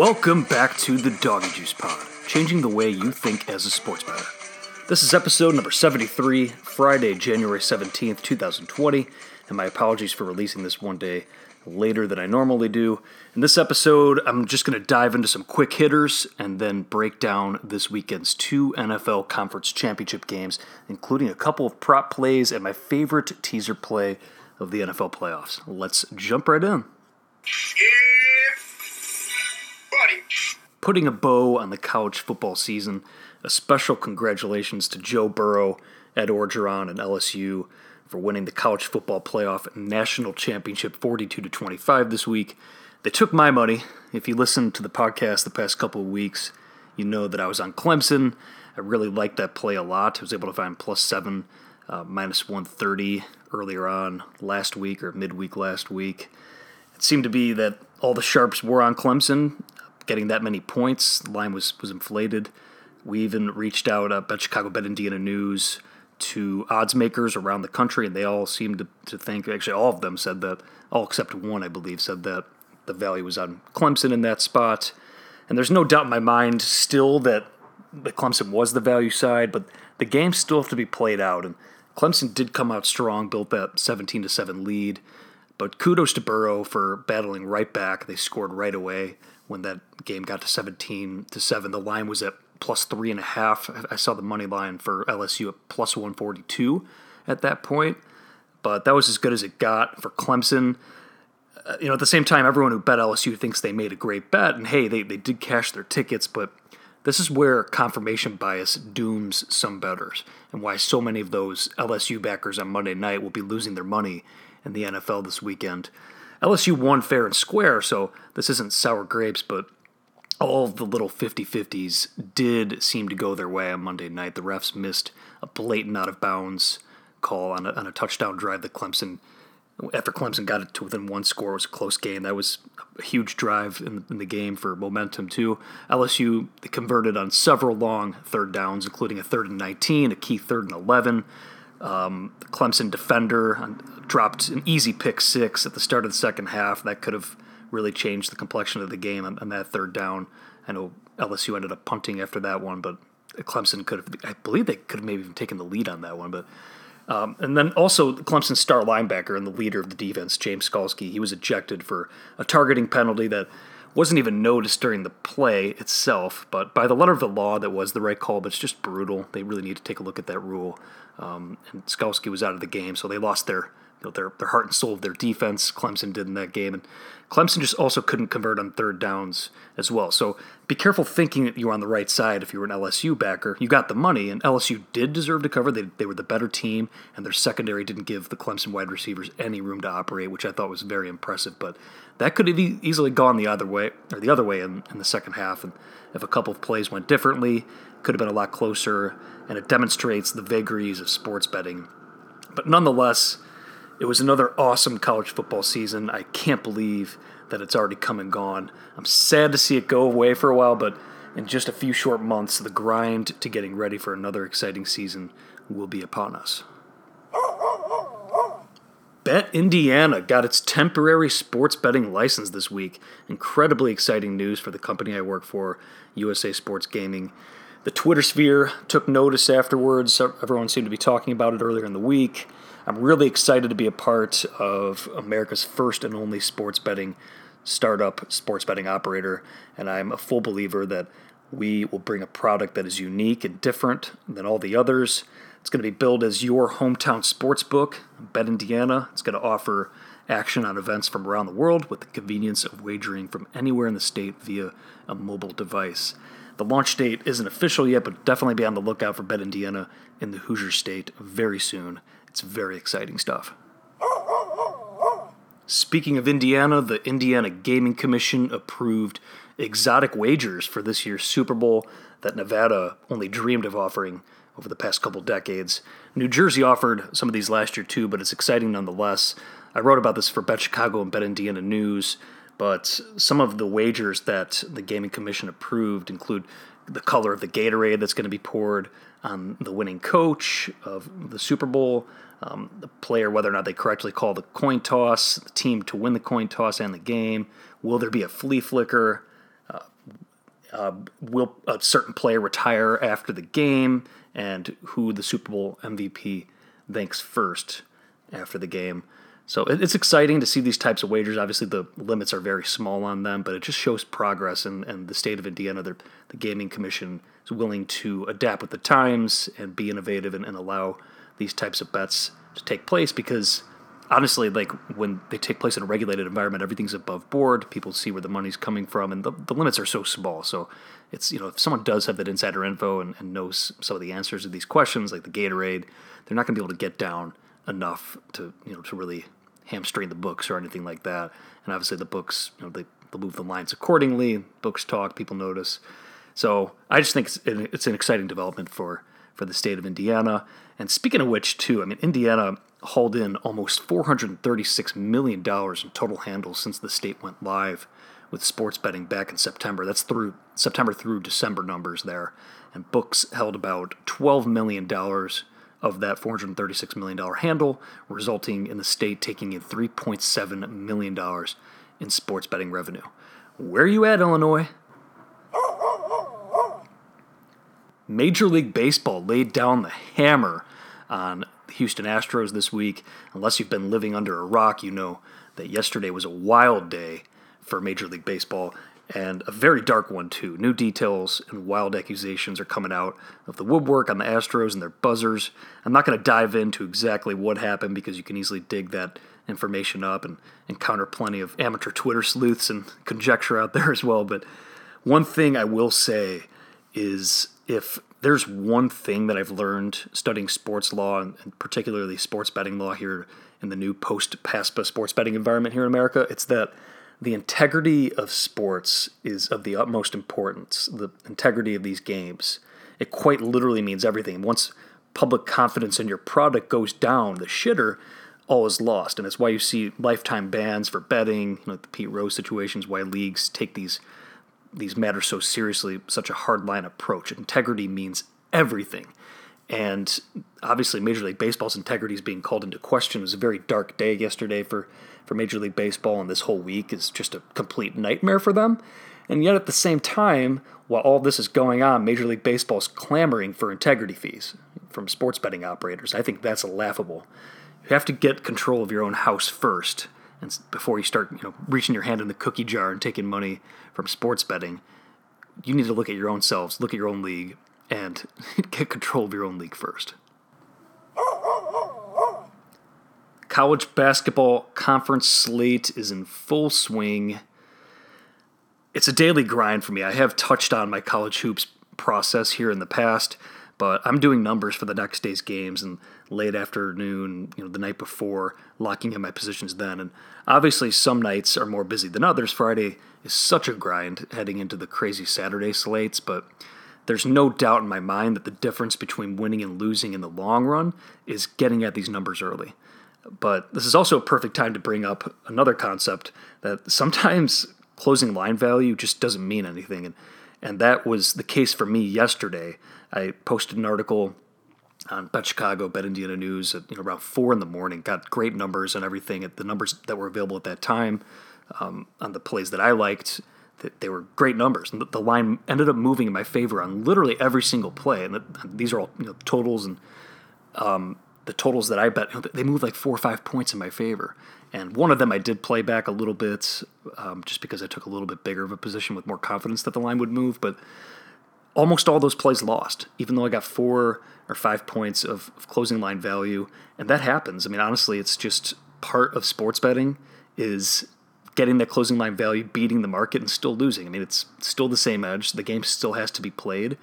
Welcome back to the Doggy Juice Pod, changing the way you think as a sports bettor. This is episode number 73, Friday, January 17th, 2020, and my apologies for releasing this one day later than I normally do. In this episode, I'm just going to dive into some quick hitters and then break down this weekend's two NFL Conference Championship games, including a couple of prop plays and my favorite teaser play of the NFL playoffs. Let's jump right in. Putting a bow on the college football season, a special congratulations to Joe Burrow, Ed Orgeron, and LSU for winning the college football playoff national championship 42 to 25 this week. They took my money. If you listened to the podcast the past couple of weeks, you know that I was on Clemson. I really liked that play a lot. I was able to find plus seven, uh, minus 130 earlier on last week or midweek last week. It seemed to be that all the sharps were on Clemson, getting that many points. The line was, was inflated. We even reached out uh, Bet Chicago Bet Indiana News to odds makers around the country, and they all seemed to, to think, actually, all of them said that, all except one, I believe, said that the value was on Clemson in that spot. And there's no doubt in my mind still that the Clemson was the value side, but the game still have to be played out. And Clemson did come out strong, built that 17 to 7 lead. But kudos to Burrow for battling right back. They scored right away when that game got to 17 to 7. The line was at plus three and a half. I saw the money line for LSU at plus 142 at that point, but that was as good as it got for Clemson. Uh, you know, at the same time, everyone who bet LSU thinks they made a great bet, and hey, they, they did cash their tickets, but this is where confirmation bias dooms some bettors, and why so many of those LSU backers on Monday night will be losing their money in the NFL this weekend. LSU won fair and square, so this isn't sour grapes, but all the little 50 50s did seem to go their way on Monday night. The refs missed a blatant out of bounds call on a, on a touchdown drive that Clemson, after Clemson got it to within one score, was a close game. That was a huge drive in, in the game for momentum, too. LSU converted on several long third downs, including a third and 19, a key third and 11. Um, Clemson defender dropped an easy pick six at the start of the second half. That could have really changed the complexion of the game on, on that third down. I know LSU ended up punting after that one, but Clemson could have, I believe they could have maybe even taken the lead on that one. But um, and then also Clemson's star linebacker and the leader of the defense, James Skalski, he was ejected for a targeting penalty that wasn't even noticed during the play itself, but by the letter of the law, that was the right call. But it's just brutal. They really need to take a look at that rule. Um, and Skalski was out of the game, so they lost their their their heart and soul of their defense. Clemson did in that game, and Clemson just also couldn't convert on third downs as well. So be careful thinking that you were on the right side if you were an LSU backer. You got the money, and LSU did deserve to cover. They they were the better team, and their secondary didn't give the Clemson wide receivers any room to operate, which I thought was very impressive. But that could have easily gone the other way or the other way in, in the second half, and if a couple of plays went differently, could have been a lot closer. And it demonstrates the vagaries of sports betting. But nonetheless it was another awesome college football season. I can't believe that it's already come and gone. I'm sad to see it go away for a while, but in just a few short months, the grind to getting ready for another exciting season will be upon us. Bet Indiana got its temporary sports betting license this week. Incredibly exciting news for the company I work for, USA Sports Gaming. The Twitter sphere took notice afterwards. Everyone seemed to be talking about it earlier in the week. I'm really excited to be a part of America's first and only sports betting startup, sports betting operator, and I'm a full believer that we will bring a product that is unique and different than all the others. It's going to be billed as your hometown sports book, Bet Indiana. It's going to offer action on events from around the world with the convenience of wagering from anywhere in the state via a mobile device. The launch date isn't official yet, but definitely be on the lookout for Bet Indiana in the Hoosier State very soon. It's very exciting stuff. Speaking of Indiana, the Indiana Gaming Commission approved exotic wagers for this year's Super Bowl that Nevada only dreamed of offering over the past couple decades. New Jersey offered some of these last year too, but it's exciting nonetheless. I wrote about this for Bet Chicago and Bet Indiana News, but some of the wagers that the Gaming Commission approved include the color of the Gatorade that's going to be poured on the winning coach of the Super Bowl, um, the player, whether or not they correctly call the coin toss, the team to win the coin toss and the game. Will there be a flea flicker? Uh, uh, will a certain player retire after the game, and who the Super Bowl MVP thanks first after the game. So it's exciting to see these types of wagers. Obviously, the limits are very small on them, but it just shows progress. And, and the state of Indiana, the, Gaming Commission, is willing to adapt with the times and be innovative and, and allow these types of bets to take place because honestly, like when they take place in a regulated environment, everything's above board. People see where the money's coming from, and the, the limits are so small. So it's you know if someone does have that insider info and, and knows some of the answers to these questions, like the Gatorade, they're not going to be able to get down enough to you know to really hamstring the books or anything like that. And obviously, the books, you know, they, they'll move the lines accordingly. Books talk, people notice. So I just think it's, it's an exciting development for for the state of Indiana. And speaking of which, too, I mean, Indiana hauled in almost $436 million in total handles since the state went live with sports betting back in September. That's through September through December numbers there. And books held about $12 million of that $436 million handle, resulting in the state taking in $3.7 million in sports betting revenue. Where are you at, Illinois? Major League Baseball laid down the hammer on the Houston Astros this week. Unless you've been living under a rock, you know that yesterday was a wild day for Major League Baseball and a very dark one too. New details and wild accusations are coming out of the woodwork on the Astros and their buzzers. I'm not going to dive into exactly what happened because you can easily dig that information up and encounter plenty of amateur Twitter sleuths and conjecture out there as well. But one thing I will say is if there's one thing that I've learned studying sports law and particularly sports betting law here in the new post PASPA sports betting environment here in America, it's that the integrity of sports is of the utmost importance. The integrity of these games. It quite literally means everything. Once public confidence in your product goes down, the shitter, all is lost. And it's why you see lifetime bans for betting, you know, the Pete Rose situations, why leagues take these these matters so seriously, such a hardline approach. Integrity means everything. And obviously, Major League Baseball's integrity is being called into question. It was a very dark day yesterday for for Major League Baseball, and this whole week is just a complete nightmare for them. And yet, at the same time, while all this is going on, Major League Baseball is clamoring for integrity fees from sports betting operators. I think that's laughable. You have to get control of your own house first, and before you start, you know, reaching your hand in the cookie jar and taking money from sports betting. You need to look at your own selves, look at your own league, and get control of your own league first. College basketball conference slate is in full swing. It's a daily grind for me. I have touched on my college hoops process here in the past, but I'm doing numbers for the next day's games and late afternoon, you know, the night before, locking in my positions then. And obviously, some nights are more busy than others. Friday is such a grind heading into the crazy Saturday slates, but there's no doubt in my mind that the difference between winning and losing in the long run is getting at these numbers early. But this is also a perfect time to bring up another concept that sometimes closing line value just doesn't mean anything. And, and that was the case for me yesterday. I posted an article on Bet Chicago, Bet Indiana News at you know around four in the morning. Got great numbers and everything. At the numbers that were available at that time um, on the plays that I liked, they were great numbers. And the line ended up moving in my favor on literally every single play. And these are all you know, totals and um, the totals that I bet, they moved like four or five points in my favor. And one of them I did play back a little bit um, just because I took a little bit bigger of a position with more confidence that the line would move. But almost all those plays lost, even though I got four or five points of, of closing line value. And that happens. I mean, honestly, it's just part of sports betting is getting that closing line value, beating the market, and still losing. I mean, it's still the same edge. The game still has to be played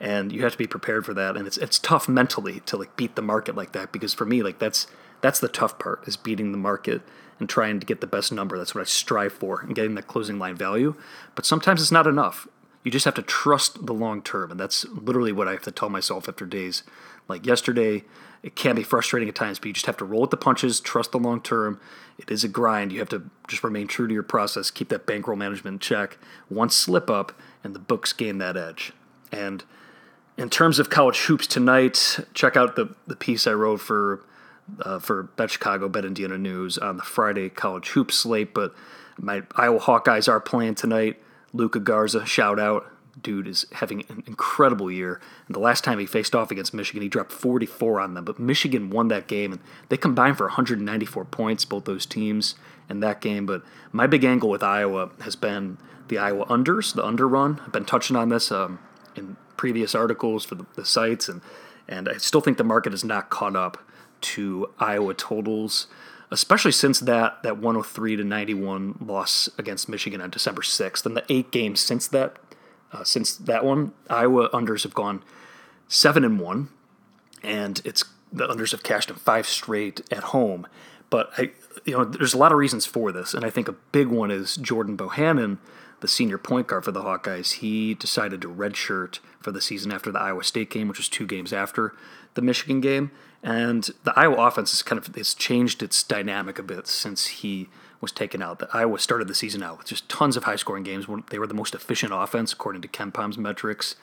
and you have to be prepared for that and it's it's tough mentally to like beat the market like that because for me like that's that's the tough part is beating the market and trying to get the best number that's what I strive for and getting that closing line value but sometimes it's not enough you just have to trust the long term and that's literally what I have to tell myself after days like yesterday it can be frustrating at times but you just have to roll with the punches trust the long term it is a grind you have to just remain true to your process keep that bankroll management in check one slip up and the books gain that edge and in terms of college hoops tonight, check out the, the piece I wrote for uh, for Bet Chicago, Bet Indiana News on the Friday college hoops slate. But my Iowa Hawkeyes are playing tonight. Luka Garza, shout out, dude is having an incredible year. And the last time he faced off against Michigan, he dropped 44 on them. But Michigan won that game, and they combined for 194 points, both those teams, in that game. But my big angle with Iowa has been the Iowa unders, the under run. I've been touching on this um, in previous articles for the, the sites, and and I still think the market is not caught up to Iowa totals especially since that that 103 to 91 loss against Michigan on December 6th. And the eight games since that, uh, since that one, Iowa unders have gone seven and one, and it's the unders have cashed in five straight at home. But I, you know, there's a lot of reasons for this, and I think a big one is Jordan Bohannon, the senior point guard for the Hawkeyes. He decided to redshirt for the season after the Iowa State game, which was two games after the Michigan game, and the Iowa offense has kind of has changed its dynamic a bit since he was taken out. The Iowa started the season out with just tons of high scoring games. They were the most efficient offense according to KenPom's metrics.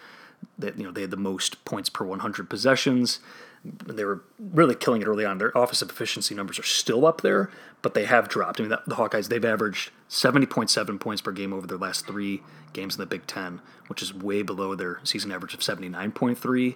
That you know they had the most points per 100 possessions. They were really killing it early on. Their offensive efficiency numbers are still up there, but they have dropped. I mean, the, the Hawkeyes they've averaged 70.7 points per game over their last three games in the Big Ten, which is way below their season average of 79.3.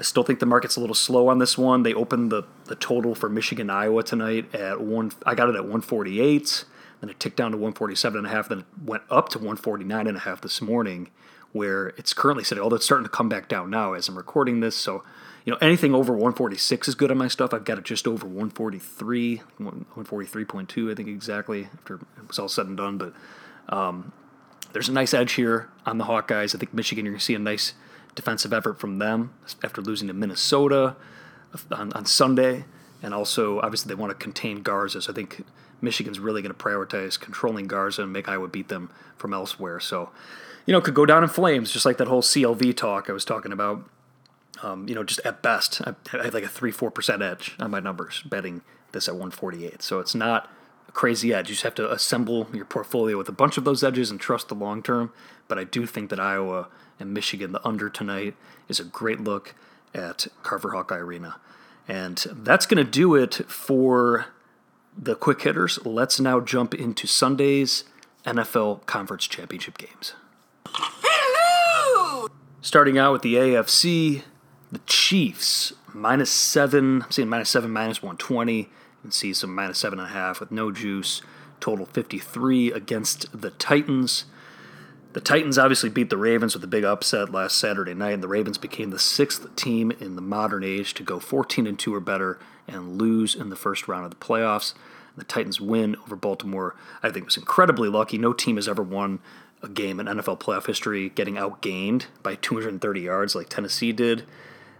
I still think the market's a little slow on this one. They opened the, the total for Michigan Iowa tonight at one. I got it at 148. Then it ticked down to 147 and a half. Then it went up to 149 and a half this morning, where it's currently sitting. Although it's starting to come back down now as I'm recording this. So, you know, anything over 146 is good on my stuff. I've got it just over 143, 143.2, I think exactly after it was all said and done. But um, there's a nice edge here on the Hawkeyes. I think Michigan, you're going to see a nice defensive effort from them after losing to Minnesota on, on Sunday. And also, obviously, they want to contain Garza. So I think Michigan's really going to prioritize controlling Garza and make Iowa beat them from elsewhere. So, you know, could go down in flames, just like that whole CLV talk I was talking about. Um, you know, just at best, I have like a 3 4% edge on my numbers betting this at 148. So it's not a crazy edge. You just have to assemble your portfolio with a bunch of those edges and trust the long term. But I do think that Iowa and Michigan, the under tonight, is a great look at Carver Hawkeye Arena. And that's going to do it for the quick hitters. Let's now jump into Sunday's NFL Conference Championship games. Hello! Starting out with the AFC, the Chiefs, minus seven. I'm seeing minus seven, minus 120. You can see some minus seven and a half with no juice. Total 53 against the Titans. The Titans obviously beat the Ravens with a big upset last Saturday night, and the Ravens became the sixth team in the modern age to go 14 and 2 or better and lose in the first round of the playoffs. The Titans win over Baltimore, I think, was incredibly lucky. No team has ever won a game in NFL playoff history getting outgained by 230 yards like Tennessee did.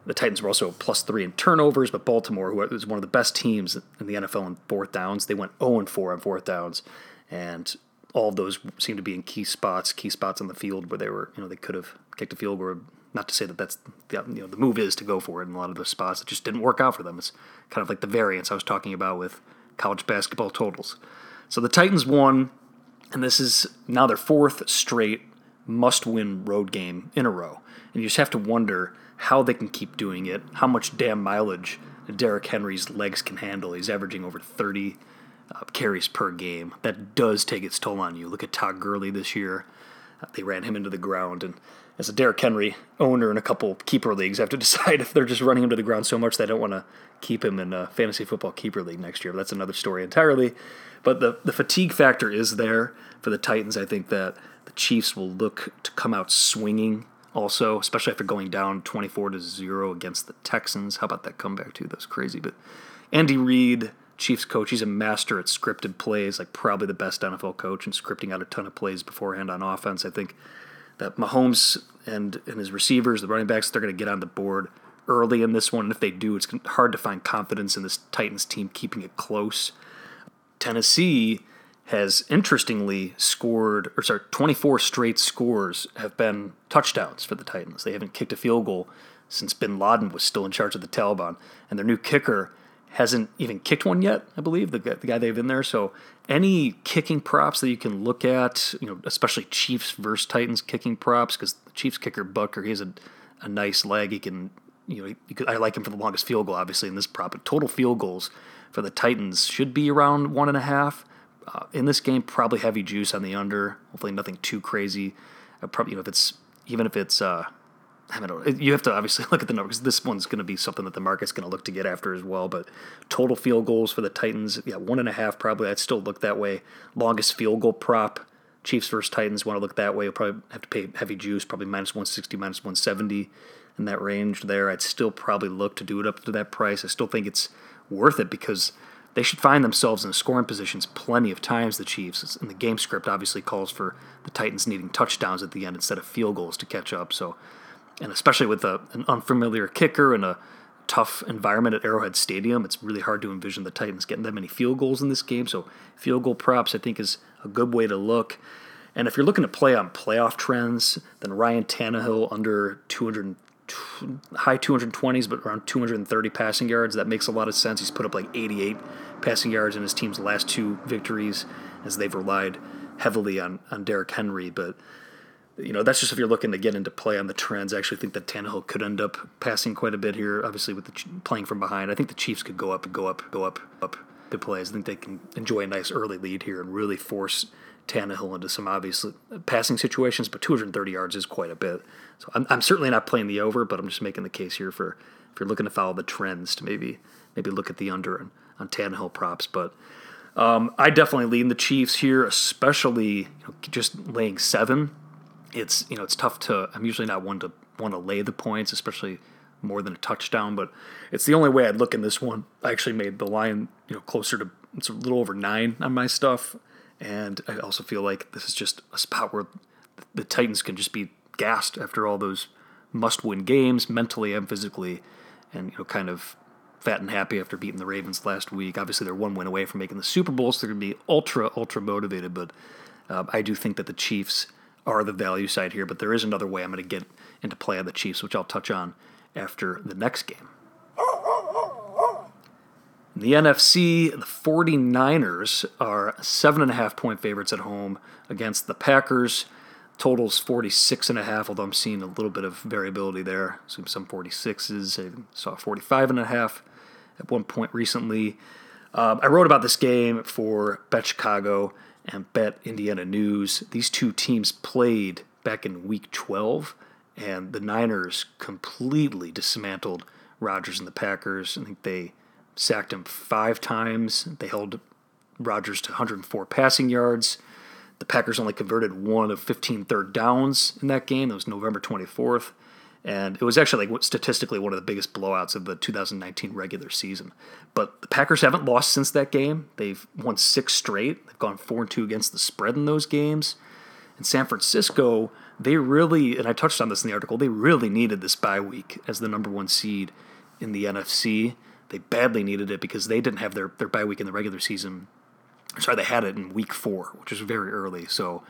The Titans were also plus three in turnovers, but Baltimore, who was one of the best teams in the NFL in fourth downs, they went 0 4 on fourth downs. And all of those seem to be in key spots, key spots on the field where they were, you know, they could have kicked a field goal. Not to say that that's the, you know the move is to go for it in a lot of those spots. It just didn't work out for them. It's kind of like the variance I was talking about with college basketball totals. So the Titans won, and this is now their fourth straight must-win road game in a row. And you just have to wonder how they can keep doing it, how much damn mileage Derrick Henry's legs can handle. He's averaging over 30 uh, carries per game. That does take its toll on you. Look at Todd Gurley this year. Uh, they ran him into the ground. And as a Derrick Henry owner in a couple keeper leagues, I have to decide if they're just running him to the ground so much that I don't want to keep him in a fantasy football keeper league next year. But that's another story entirely. But the, the fatigue factor is there for the Titans. I think that the Chiefs will look to come out swinging also, especially after going down 24 to 0 against the Texans. How about that comeback, too? That was crazy. But Andy Reid Chiefs coach. He's a master at scripted plays, like probably the best NFL coach and scripting out a ton of plays beforehand on offense. I think that Mahomes and, and his receivers, the running backs, they're going to get on the board early in this one. And if they do, it's hard to find confidence in this Titans team keeping it close. Tennessee has interestingly scored, or sorry, 24 straight scores have been touchdowns for the Titans. They haven't kicked a field goal since bin Laden was still in charge of the Taliban. And their new kicker hasn't even kicked one yet, I believe, the, the guy they've in there. So any kicking props that you can look at, you know, especially Chiefs versus Titans kicking props, because the Chiefs kicker Butker, he has a, a nice leg. He can, you know, he could, I like him for the longest field goal, obviously, in this prop. But total field goals for the Titans should be around one and a half. Uh, in this game, probably heavy juice on the under. Hopefully, nothing too crazy. Uh, probably, you know, if it's even if it's uh, I don't know. You have to obviously look at the numbers. This one's going to be something that the market's going to look to get after as well. But total field goals for the Titans, yeah, one and a half probably. I'd still look that way. Longest field goal prop, Chiefs versus Titans. Want to look that way? You'll probably have to pay heavy juice, probably minus one sixty, minus one seventy in that range there. I'd still probably look to do it up to that price. I still think it's worth it because they should find themselves in scoring positions plenty of times. The Chiefs and the game script obviously calls for the Titans needing touchdowns at the end instead of field goals to catch up. So and especially with a, an unfamiliar kicker and a tough environment at Arrowhead Stadium, it's really hard to envision the Titans getting that many field goals in this game. So field goal props, I think, is a good way to look. And if you're looking to play on playoff trends, then Ryan Tannehill under 200 high 220s, but around 230 passing yards. That makes a lot of sense. He's put up like 88 passing yards in his team's last two victories as they've relied heavily on, on Derrick Henry. But you know, that's just if you're looking to get into play on the trends. I actually think that Tannehill could end up passing quite a bit here, obviously, with the playing from behind. I think the Chiefs could go up and go up, go up, up the plays. I think they can enjoy a nice early lead here and really force Tannehill into some obvious passing situations, but 230 yards is quite a bit. So I'm, I'm certainly not playing the over, but I'm just making the case here for if you're looking to follow the trends to maybe maybe look at the under on, on Tannehill props. But um, I definitely lean the Chiefs here, especially you know, just laying seven it's you know it's tough to. I'm usually not one to want to lay the points, especially more than a touchdown. But it's the only way I'd look in this one. I actually made the line you know closer to it's a little over nine on my stuff, and I also feel like this is just a spot where the Titans can just be gassed after all those must-win games, mentally and physically, and you know kind of fat and happy after beating the Ravens last week. Obviously, they're one win away from making the Super Bowl, so they're going to be ultra ultra motivated. But uh, I do think that the Chiefs are the value side here, but there is another way I'm going to get into play on the Chiefs, which I'll touch on after the next game. In the NFC, the 49ers are seven and a half point favorites at home against the Packers. Totals 46 and a half, although I'm seeing a little bit of variability there. So some 46s, I saw 45 and a half at one point recently. Um, I wrote about this game for Bet Chicago and Bet Indiana News. These two teams played back in week 12, and the Niners completely dismantled Rodgers and the Packers. I think they sacked him five times. They held Rodgers to 104 passing yards. The Packers only converted one of 15 third downs in that game. That was November 24th and it was actually like statistically one of the biggest blowouts of the 2019 regular season. But the Packers haven't lost since that game. They've won six straight. They've gone four and two against the spread in those games. In San Francisco, they really, and I touched on this in the article, they really needed this bye week as the number one seed in the NFC. They badly needed it because they didn't have their, their bye week in the regular season. Sorry, they had it in week four, which was very early. So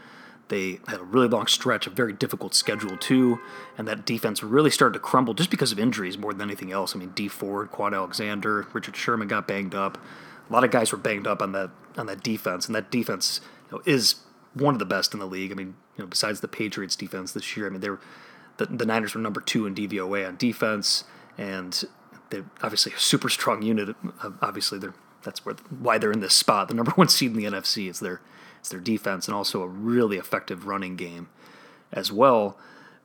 they had a really long stretch, a very difficult schedule too, and that defense really started to crumble just because of injuries more than anything else. I mean, Dee Ford, Kwon Alexander, Richard Sherman got banged up. A lot of guys were banged up on that on that defense, and that defense you know, is one of the best in the league. I mean, you know, besides the Patriots defense this year, I mean, they were the, the Niners were number two in DVOA on defense, and they're obviously a super strong unit. Obviously, they're that's where why they're in this spot. The number one seed in the NFC is their it's their defense and also a really effective running game as well.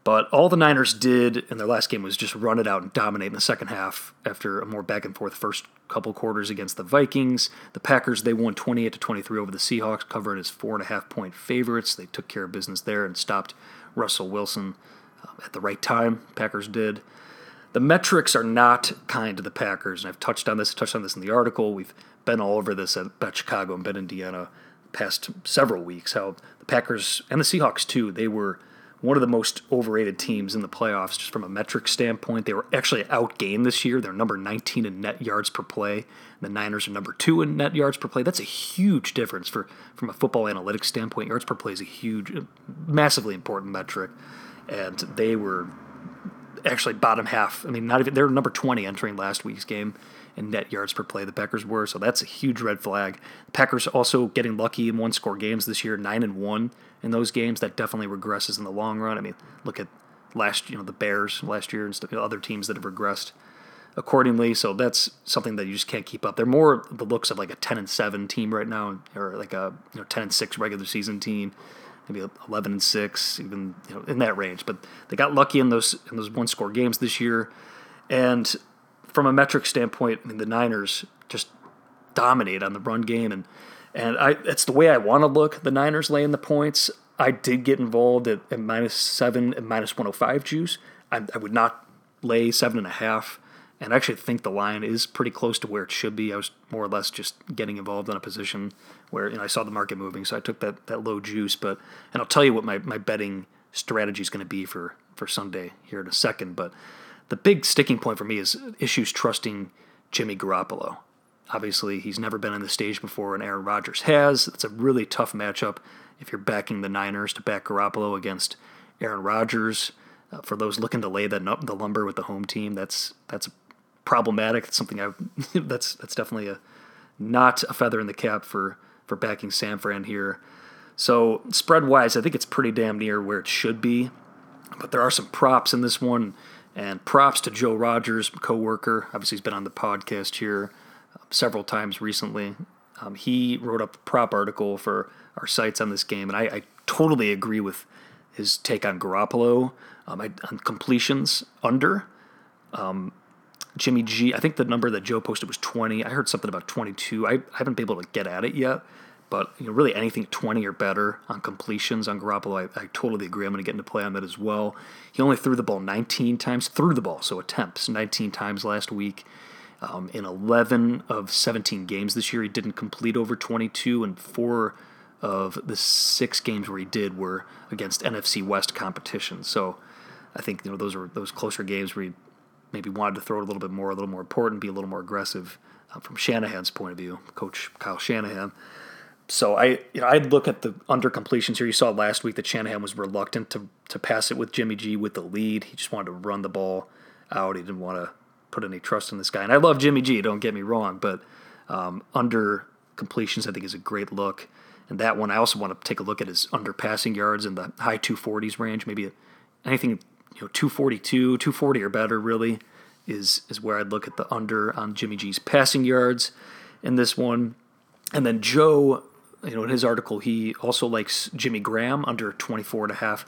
But all the Niners did in their last game was just run it out and dominate in the second half after a more back and forth first couple quarters against the Vikings. The Packers, they won 28 to 23 over the Seahawks, covering as four and a half point favorites. They took care of business there and stopped Russell Wilson um, at the right time. Packers did. The metrics are not kind to the Packers, and I've touched on this, touched on this in the article. We've been all over this at Bet Chicago and Bet Indiana past several weeks how the Packers and the Seahawks too they were one of the most overrated teams in the playoffs just from a metric standpoint. They were actually outgained this year. They're number 19 in net yards per play. The Niners are number two in net yards per play. That's a huge difference for from a football analytics standpoint. Yards per play is a huge, massively important metric, and they were actually bottom half. I mean, not even they're number 20 entering last week's game in net yards per play. The Packers were, so that's a huge red flag. The Packers also getting lucky in one score games this year, nine and one in those games. That definitely regresses in the long run. I mean, look at last, you know, the Bears last year and stuff, other teams that have regressed accordingly. So that's something that you just can't keep up. They're more the looks of like a ten and seven team right now, or like a you know ten and six regular season team maybe 11 and six, even you know in that range. But they got lucky in those in those one score games this year, and from a metric standpoint, I mean, the Niners just dominate on the run game, and and I it's the way I want to look. The Niners laying the points. I did get involved at, at minus seven and minus 105 juice. I, I would not lay seven and a half and I actually think the line is pretty close to where it should be. I was more or less just getting involved in a position where you know I saw the market moving, so I took that that low juice. But and I'll tell you what my, my betting strategy is going to be for for Sunday here in a second. But the big sticking point for me is issues trusting Jimmy Garoppolo. Obviously, he's never been on the stage before, and Aaron Rodgers has. It's a really tough matchup if you're backing the Niners to back Garoppolo against Aaron Rodgers. Uh, for those looking to lay the the lumber with the home team, that's that's problematic. It's something I that's that's definitely a not a feather in the cap for for backing San Fran here. So spread wise, I think it's pretty damn near where it should be. But there are some props in this one, and props to Joe Rogers, coworker. Obviously, he's been on the podcast here uh, several times recently. Um, he wrote up a prop article for our sites on this game, and I, I totally agree with his take on Garoppolo um, I, on completions under. Um, Jimmy G. I think the number that Joe posted was 20. I heard something about 22. I, I haven't been able to get at it yet, but you know, really anything 20 or better on completions on Garoppolo, I, I totally agree. I'm going to get into play on that as well. He only threw the ball 19 times, threw the ball, so attempts 19 times last week. Um, in 11 of 17 games this year, he didn't complete over 22, and four of the six games where he did were against NFC West competition. So I think you know those are those closer games where he maybe wanted to throw it a little bit more, a little more important, be a little more aggressive uh, from Shanahan's point of view, Coach Kyle Shanahan. So I, you know, I'd look at the under completions here. You saw last week that Shanahan was reluctant to to pass it with Jimmy G with the lead. He just wanted to run the ball out. He didn't want to put any trust in this guy. And I love Jimmy G. Don't get me wrong, but um, under completions I think is a great look. And that one I also want to take a look at his under passing yards in the high 240s range. Maybe anything you know 242, 240 or better really is is where I'd look at the under on Jimmy G's passing yards in this one. And then Joe, you know, in his article, he also likes Jimmy Graham under 24 and a half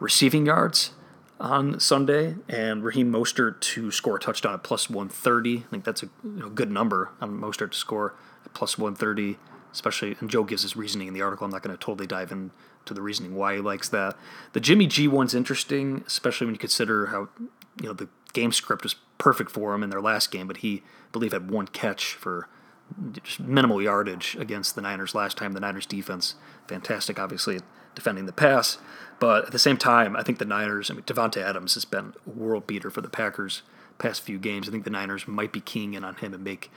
receiving yards on Sunday, and Raheem Mostert to score a touchdown at plus 130. I think that's a you know, good number on Mostert to score at plus 130, especially. And Joe gives his reasoning in the article. I'm not going to totally dive into the reasoning why he likes that. The Jimmy G one's interesting, especially when you consider how you know the game script was perfect for him in their last game, but he I believe had one catch for just minimal yardage against the Niners last time. The Niners defense fantastic, obviously defending the pass, but at the same time, I think the Niners. I mean, Davante Adams has been a world beater for the Packers past few games. I think the Niners might be keying in on him and make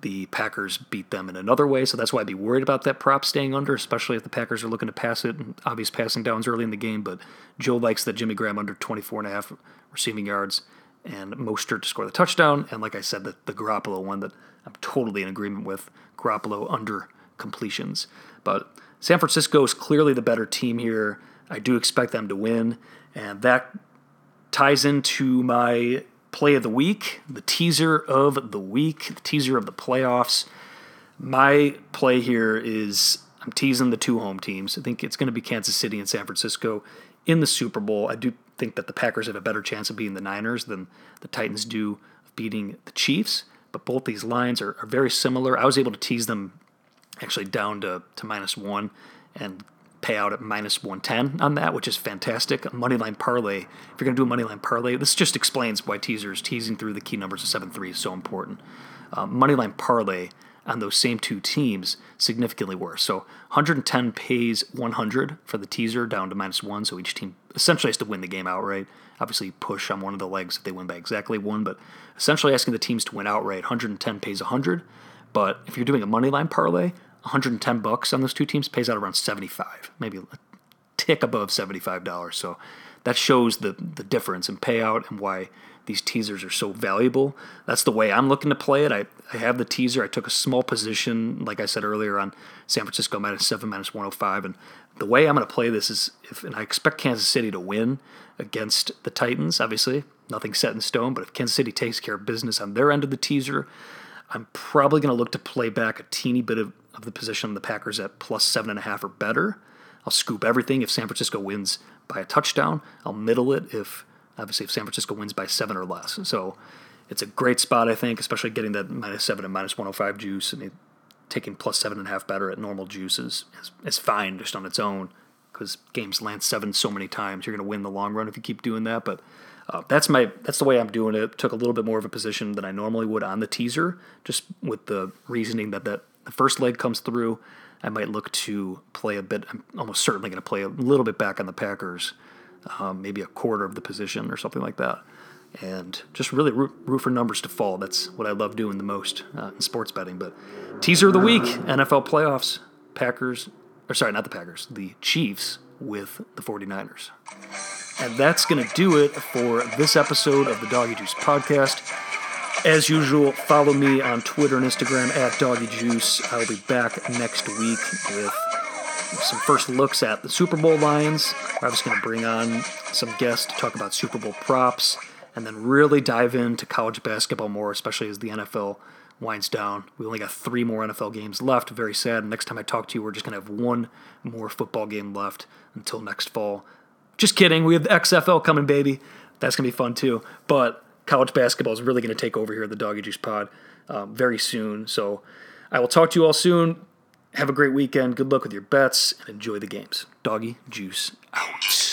the Packers beat them in another way. So that's why I'd be worried about that prop staying under, especially if the Packers are looking to pass it and obvious passing downs early in the game. But Joe likes that Jimmy Graham under 24 and a half receiving yards and Mostert to score the touchdown. And like I said, the, the Garoppolo one that I'm totally in agreement with Garoppolo under completions. But San Francisco is clearly the better team here. I do expect them to win. And that ties into my play of the week, the teaser of the week, the teaser of the playoffs. My play here is I'm teasing the two home teams. I think it's going to be Kansas City and San Francisco in the Super Bowl. I do think that the Packers have a better chance of beating the Niners than the Titans do of beating the Chiefs. But both these lines are, are very similar. I was able to tease them actually down to, to minus one and pay out at minus 110 on that, which is fantastic. A moneyline parlay, if you're going to do a moneyline parlay, this just explains why teasers, teasing through the key numbers of 7 3 is so important. Um, moneyline parlay on those same two teams significantly worse. So 110 pays 100 for the teaser down to minus one. So each team essentially has to win the game outright. Obviously, push on one of the legs if they win by exactly one, but essentially asking the teams to win outright. 110 pays 100. But if you're doing a money line parlay, 110 bucks on those two teams pays out around 75, maybe a tick above $75. So that shows the the difference in payout and why these teasers are so valuable. That's the way I'm looking to play it. I, I have the teaser. I took a small position, like I said earlier, on San Francisco minus seven, minus 105. And the way I'm going to play this is if, and I expect Kansas City to win against the Titans, obviously, nothing set in stone. But if Kansas City takes care of business on their end of the teaser, I'm probably going to look to play back a teeny bit of, of the position of the Packers at plus seven and a half or better. I'll scoop everything if San Francisco wins by a touchdown. I'll middle it if obviously if San Francisco wins by seven or less. So it's a great spot, I think, especially getting that minus seven and minus 105 juice. I mean, taking plus seven and a half better at normal juices is, is fine just on its own because games land seven so many times. You're going to win the long run if you keep doing that. But uh, that's my that's the way I'm doing it. Took a little bit more of a position than I normally would on the teaser, just with the reasoning that that the first leg comes through. I might look to play a bit. I'm almost certainly going to play a little bit back on the Packers, um, maybe a quarter of the position or something like that, and just really root, root for numbers to fall. That's what I love doing the most uh, in sports betting. But teaser of the week: NFL playoffs. Packers, or sorry, not the Packers, the Chiefs with the 49ers. And that's going to do it for this episode of the Doggy Juice podcast. As usual, follow me on Twitter and Instagram at Doggy Juice. I'll be back next week with some first looks at the Super Bowl lines. I was going to bring on some guests to talk about Super Bowl props and then really dive into college basketball more, especially as the NFL winds down. We only got three more NFL games left. Very sad. Next time I talk to you, we're just going to have one more football game left until next fall. Just kidding. We have the XFL coming, baby. That's going to be fun too. But college basketball is really going to take over here at the Doggy Juice Pod um, very soon. So I will talk to you all soon. Have a great weekend. Good luck with your bets and enjoy the games. Doggy Juice out.